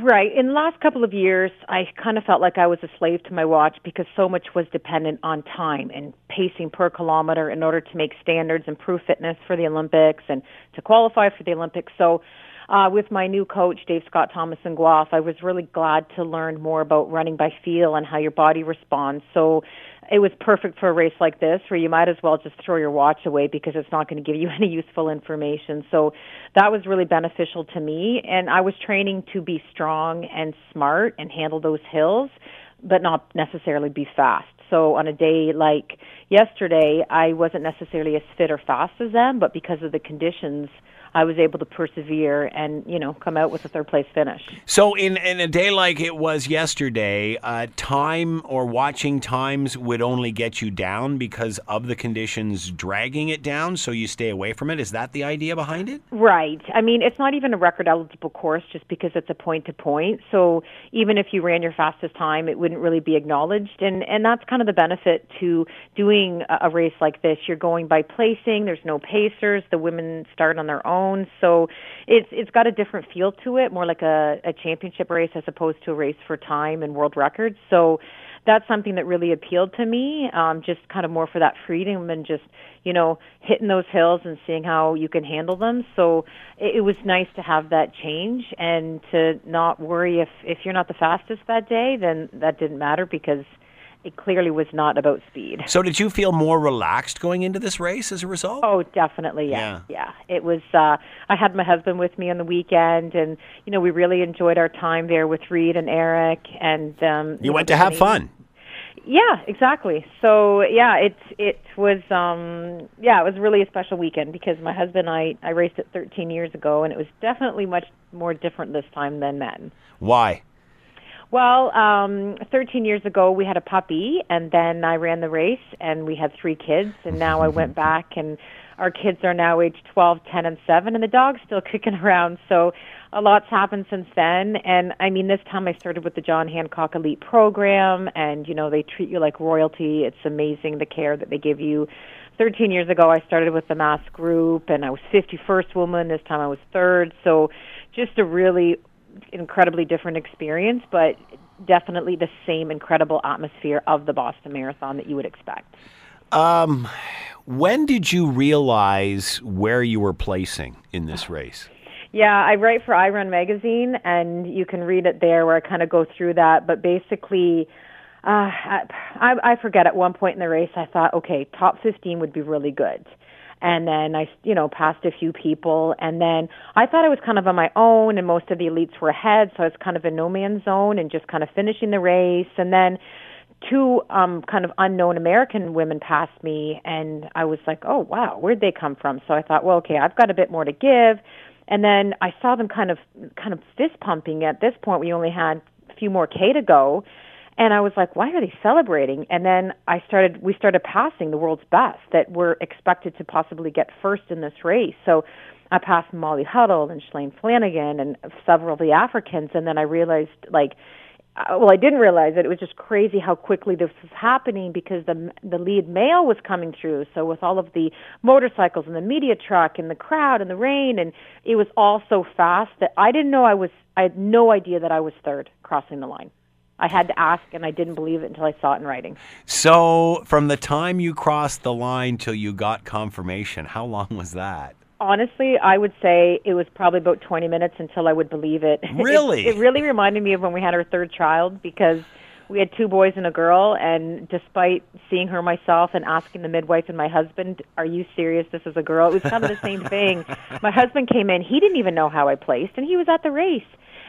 Right. In the last couple of years, I kind of felt like I was a slave to my watch because so much was dependent on time and pacing per kilometer in order to make standards and prove fitness for the Olympics and to qualify for the Olympics. So uh, with my new coach, Dave Scott Thomas in Guelph, I was really glad to learn more about running by feel and how your body responds. So it was perfect for a race like this where you might as well just throw your watch away because it's not going to give you any useful information. So that was really beneficial to me. And I was training to be strong and smart and handle those hills, but not necessarily be fast. So on a day like yesterday, I wasn't necessarily as fit or fast as them, but because of the conditions, I was able to persevere and you know come out with a third place finish. So in in a day like it was yesterday, uh, time or watching times would only get you down because of the conditions dragging it down. So you stay away from it. Is that the idea behind it? Right. I mean, it's not even a record eligible course just because it's a point to point. So even if you ran your fastest time, it wouldn't really be acknowledged. And and that's kind of the benefit to doing a, a race like this. You're going by placing. There's no pacers. The women start on their own So it's it's got a different feel to it, more like a, a championship race as opposed to a race for time and world records. So that's something that really appealed to me. Um, just kind of more for that freedom and just you know hitting those hills and seeing how you can handle them. So it, it was nice to have that change and to not worry if if you're not the fastest that day, then that didn't matter because it clearly was not about speed. So, did you feel more relaxed going into this race as a result? Oh, definitely, yeah, yeah. yeah. It was. Uh, I had my husband with me on the weekend, and you know, we really enjoyed our time there with Reed and Eric. And um, you, you went know, to have fun. Yeah, exactly. So yeah, it it was um yeah, it was really a special weekend because my husband and I I raced it 13 years ago and it was definitely much more different this time than then. Why? Well, um, 13 years ago, we had a puppy, and then I ran the race, and we had three kids, and now I went back, and our kids are now age 12, 10, and 7, and the dog's still kicking around. So a lot's happened since then. And I mean, this time I started with the John Hancock Elite program, and, you know, they treat you like royalty. It's amazing the care that they give you. 13 years ago, I started with the mass group, and I was 51st woman. This time I was third. So just a really incredibly different experience, but definitely the same incredible atmosphere of the Boston Marathon that you would expect. Um, when did you realize where you were placing in this race? Yeah, I write for iRun magazine, and you can read it there where I kind of go through that. But basically, uh, I, I forget at one point in the race, I thought, okay, top 15 would be really good and then I, you know, passed a few people, and then I thought I was kind of on my own, and most of the elites were ahead, so I was kind of in no man's zone and just kind of finishing the race, and then two um kind of unknown American women passed me and I was like, "Oh, wow, where'd they come from?" So I thought, "Well, okay, I've got a bit more to give." And then I saw them kind of kind of fist pumping. At this point we only had a few more K to go and I was like, why are they celebrating? And then I started, we started passing the world's best that were expected to possibly get first in this race. So I passed Molly Huddle and Shalane Flanagan and several of the Africans. And then I realized, like, uh, well, I didn't realize it. It was just crazy how quickly this was happening because the the lead male was coming through. So with all of the motorcycles and the media truck and the crowd and the rain, and it was all so fast that I didn't know I was. I had no idea that I was third crossing the line. I had to ask, and I didn't believe it until I saw it in writing. So, from the time you crossed the line till you got confirmation, how long was that? Honestly, I would say it was probably about 20 minutes until I would believe it. Really? it, it really reminded me of when we had our third child because we had two boys and a girl, and despite seeing her myself and asking the midwife and my husband, "Are you serious? This is a girl?" It was kind of the same thing. My husband came in; he didn't even know how I placed, and he was at the race.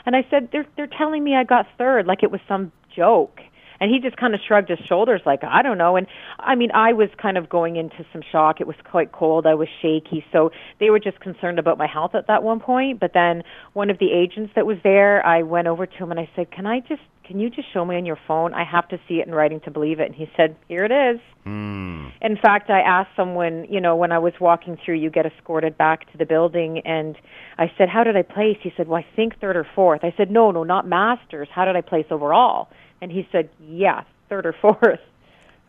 And I said, "They're they're telling me I got third, like it was some joke." And he just kind of shrugged his shoulders, like, I don't know. And I mean, I was kind of going into some shock. It was quite cold. I was shaky. So they were just concerned about my health at that one point. But then one of the agents that was there, I went over to him and I said, Can I just can you just show me on your phone? I have to see it in writing to believe it. And he said, here it is. Mm. In fact, I asked someone, you know, when I was walking through, you get escorted back to the building. And I said, how did I place? He said, well, I think third or fourth. I said, no, no, not masters. How did I place overall? And he said, yeah, third or fourth.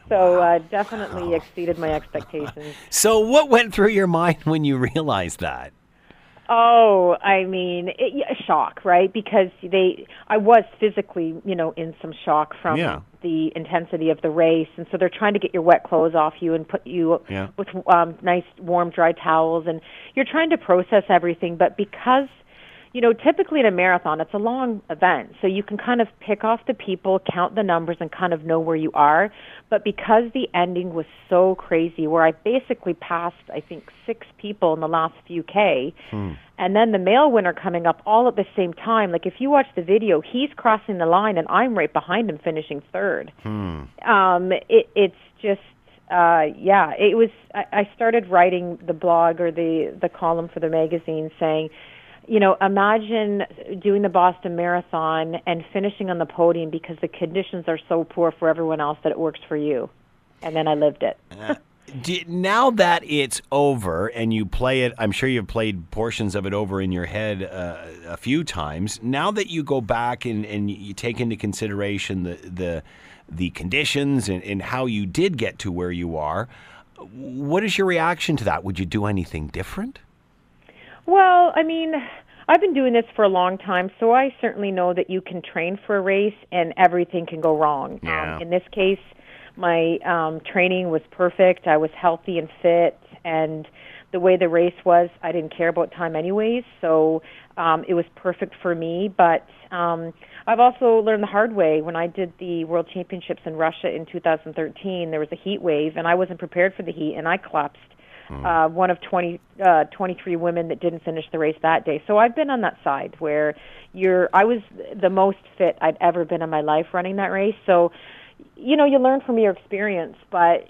So uh, definitely wow. exceeded my expectations. So what went through your mind when you realized that? Oh, I mean, it, yeah, shock, right? Because they, I was physically, you know, in some shock from Yeah. the intensity of the race, and so they're trying to get your wet clothes off you and put you Yeah. with um, nice, warm, dry towels, and you're trying to process everything. But because you know, typically in a marathon, it's a long event, so you can kind of pick off the people, count the numbers, and kind of know where you are. But because the ending was so crazy, where I basically passed, I think, six people in the last few K, and then the male winner coming up all at the same time. Like if you watch the video, he's crossing the line, and I'm right behind him, finishing third. Um, it, it's just uh, yeah, it was. I, I started writing the blog or the the column for the magazine, saying, you know, imagine doing the Boston Marathon and finishing on the podium because the conditions are so poor for everyone else that it works for you. And then I lived it. Do, now that it's over and you play it, I'm sure you've played portions of it over in your head uh, a few times. Now that you go back and, and you take into consideration the the, the conditions and, and how you did get to where you are, what is your reaction to that? Would you do anything different? Well, I mean, I've been doing this for a long time, so I certainly know that you can train for a race and everything can go wrong. Yeah. Um, in this case, my um, training was perfect. I was healthy and fit, and the way the race was, I didn't care about time anyways, so um, it was perfect for me. But um, I've also learned the hard way. When I did the World Championships in Russia in 2013, there was a heat wave, and I wasn't prepared for the heat, and I collapsed uh, one of 20, uh, 23 women that didn't finish the race that day. So I've been on that side where you're. I was the most fit I'd ever been in my life running that race. So, you know, you learn from your experience. But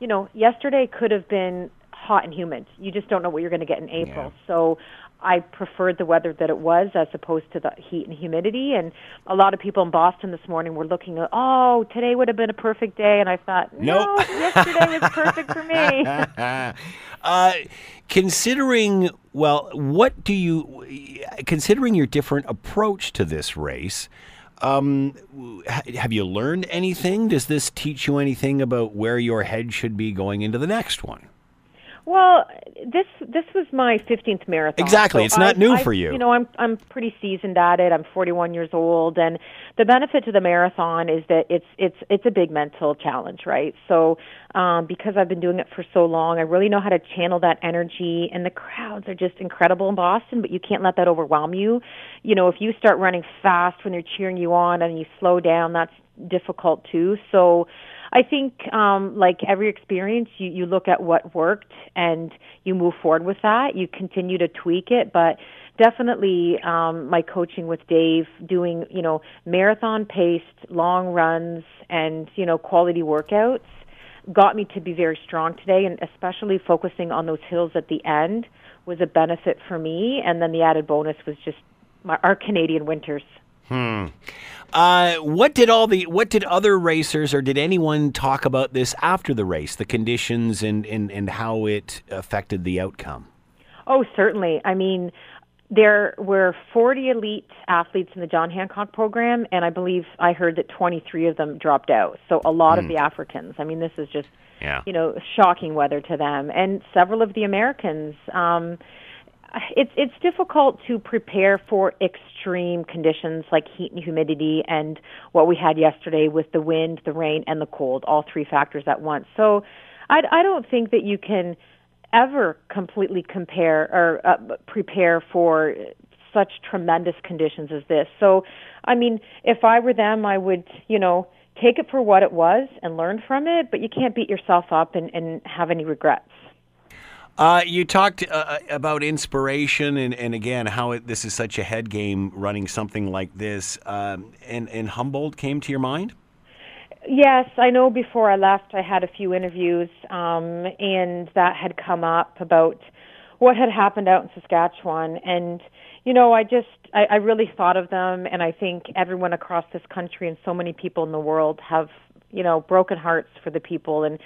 you know, yesterday could have been hot and humid. You just don't know what you're going to get in April. So. I preferred the weather that it was as opposed to the heat and humidity. And a lot of people in Boston this morning were looking at, oh, today would have been a perfect day. And I thought, no, yesterday was perfect for me. Uh, considering, well, what do you, considering your different approach to this race, um, have you learned anything? Does this teach you anything about where your head should be going into the next one? Well, this this was my 15th marathon. Exactly. so It's not new I've- for you. You know, I'm I'm pretty seasoned at it. I'm 41 years old, and the benefit to the marathon is that it's it's it's a big mental challenge, right? So, um, because I've been doing it for so long, I really know how to channel that energy. And the crowds are just incredible in Boston, but you can't let that overwhelm you. You know, if you start running fast when they're cheering you on and you slow down, that's difficult too. So. I think, um, like every experience, you, you look at what worked and you move forward with that. You continue to tweak it, but definitely um, my coaching with Dave, doing you know marathon paced long runs and you know quality workouts, got me to be very strong today, and especially focusing on those hills at the end was a benefit for me. And then the added bonus was just my, our Canadian winters. Uh, what did all the what did other racers or did anyone talk about this after the race, the conditions and, and, and how it affected the outcome? Oh, certainly. I mean, there were 40 elite athletes in the John Hancock program, and I believe I heard that 23 of them dropped out. So a lot of the Africans. I mean, this is just, Yeah. you know, shocking weather to them, and several of the Americans. Um, it's it's difficult to prepare for extreme conditions like heat and humidity and what we had yesterday with the wind, the rain, and the cold, all three factors at once. So, I I don't think that you can ever completely compare or uh, prepare for such tremendous conditions as this. So, I mean, if I were them, I would, you know, take it for what it was and learn from it, but you can't beat yourself up and, and have any regrets. Uh, you talked uh, about inspiration and, and again how it, this is such a head game running something like this. Um, and, and Humboldt came to your mind? Yes, I know before I left I had a few interviews um and that had come up about what had happened out in Saskatchewan and you know I just I, I really thought of them and I think everyone across this country and so many people in the world have you know broken hearts for the people and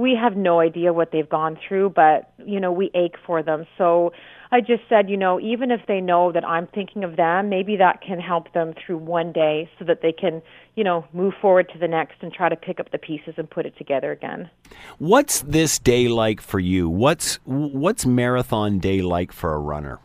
we have no idea what they've gone through but you know we ache for them so I just said, you know, even if they know that I'm thinking of them, maybe that can help them through one day so that they can, you know, move forward to the next and try to pick up the pieces and put it together again. What's this day like for you? What's what's marathon day like for a runner?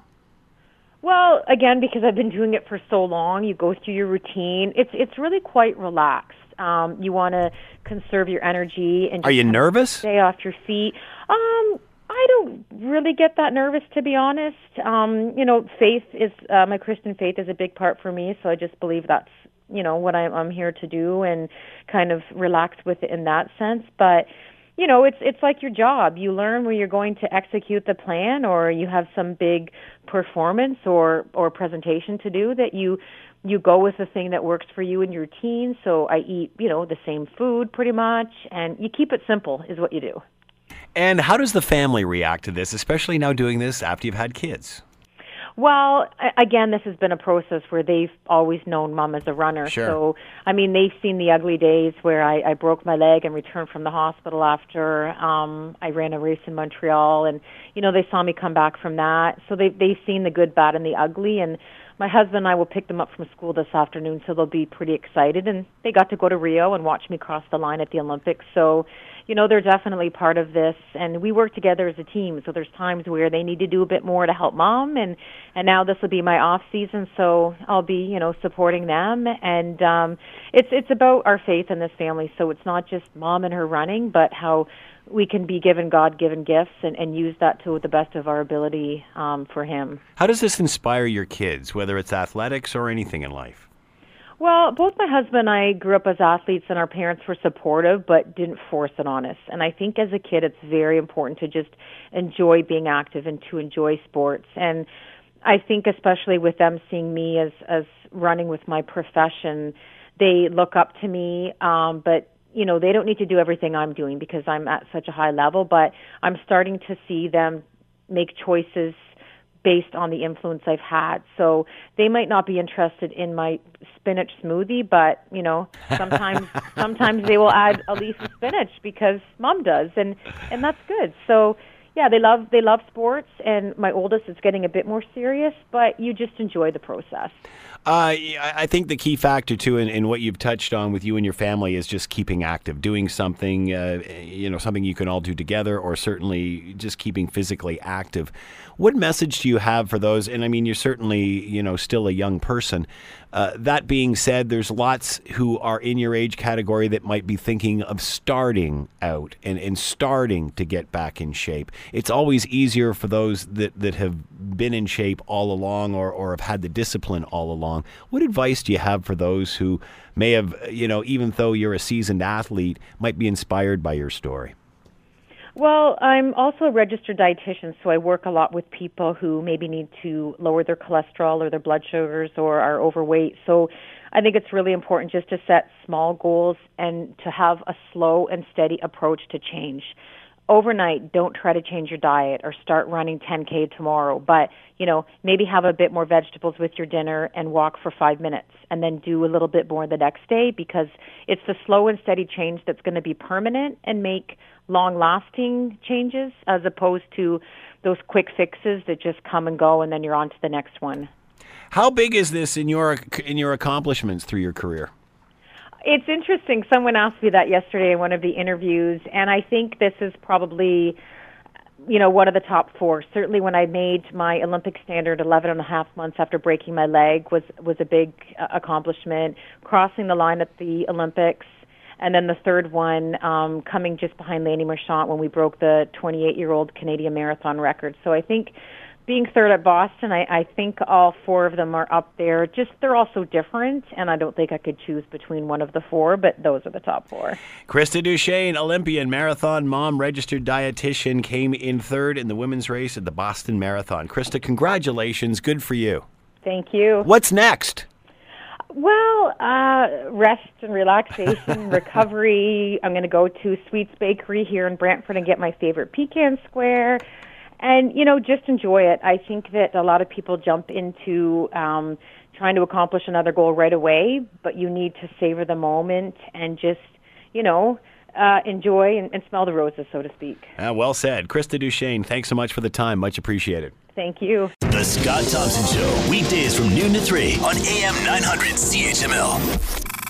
Well, again, because I've been doing it for so long, you go through your routine. It's it's really quite relaxed. Um, you want to conserve your energy and Are you just kind of nervous? Stay off your feet. Um, I don't really get that nervous, to be honest. Um, you know, faith is uh, my Christian faith is a big part for me, so I just believe that's you know what I'm, I'm here to do and kind of relax with it in that sense. But you know, it's it's like your job. You learn where you're going to execute the plan, or you have some big performance or or presentation to do that you you go with the thing that works for you and your routine. So I eat, you know, the same food pretty much, and you keep it simple is what you do. And how does the family react to this, especially now doing this after you've had kids? Well, again, this has been a process where they've always known mom as a runner. Sure. So, I mean, they've seen the ugly days where I, I broke my leg and returned from the hospital after um, I ran a race in Montreal, and you know they saw me come back from that. So they they've seen the good, bad, and the ugly. And my husband and I will pick them up from school this afternoon, so they'll be pretty excited. And they got to go to Rio and watch me cross the line at the Olympics. So, you know, they're definitely part of this, and we work together as a team. So there's times where they need to do a bit more to help mom, and and now this will be my off season, so I'll be you know supporting them. And um, it's it's about our faith in this family. So it's not just mom and her running, but how we can be given God given gifts and, and use that to the best of our ability um, for Him. How does this inspire your kids, whether it's athletics or anything in life? Well, both my husband and I grew up as athletes, and our parents were supportive, but didn't force it on us. And I think as a kid, it's very important to just enjoy being active and to enjoy sports. And I think, especially with them seeing me as as running with my profession, they look up to me. Um, but you know, they don't need to do everything I'm doing because I'm at such a high level. But I'm starting to see them make choices based on the influence I've had. So they might not be interested in my spinach smoothie, but you know, sometimes sometimes they will add a leaf of spinach because mom does and and that's good. So yeah, they love they love sports and my oldest is getting a bit more serious, but you just enjoy the process. Uh, I think the key factor too, in, in what you've touched on with you and your family, is just keeping active, doing something, uh, you know, something you can all do together, or certainly just keeping physically active. What message do you have for those? And I mean, you're certainly, you know, still a young person. Uh, that being said, there's lots who are in your age category that might be thinking of starting out and, and starting to get back in shape. It's always easier for those that, that have been in shape all along or, or have had the discipline all along. What advice do you have for those who may have, you know, even though you're a seasoned athlete, might be inspired by your story? Well, I'm also a registered dietitian, so I work a lot with people who maybe need to lower their cholesterol or their blood sugars or are overweight. So I think it's really important just to set small goals and to have a slow and steady approach to change. Overnight, don't try to change your diet or start running 10K tomorrow, but, you know, maybe have a bit more vegetables with your dinner and walk for five minutes and then do a little bit more the next day because it's the slow and steady change that's going to be permanent and make long lasting changes as opposed to those quick fixes that just come and go and then you're on to the next one. How big is this in your in your accomplishments through your career? It's interesting. Someone asked me that yesterday in one of the interviews, and I think this is probably, you know, one of the top four. Certainly, when I made my Olympic standard 11 and a half months after breaking my leg was was a big uh, accomplishment. Crossing the line at the Olympics, and then the third one um, coming just behind Lanni Marchant when we broke the 28 year old Canadian marathon record. So I think being third at Boston, I, I think all four of them are up there. Just they're all so different, and I don't think I could choose between one of the four, but those are the top four. Krista DuChene, Olympian, marathon mom, registered dietitian, came in third in the women's race at the Boston Marathon. Krista, congratulations. Good for you. Thank you. What's next? Well, uh, rest and relaxation, recovery. I'm going to go to Sweets Bakery here in Brantford and get my favorite pecan square. And, you know, just enjoy it. I think that a lot of people jump into um, trying to accomplish another goal right away, but you need to savor the moment and just, you know, uh, enjoy and, and smell the roses, so to speak. Uh, well said. Krista DuChene, thanks so much for the time. Much appreciated. Thank you. The Scott Thompson Show, weekdays from noon to 3 on AM 900 CHML.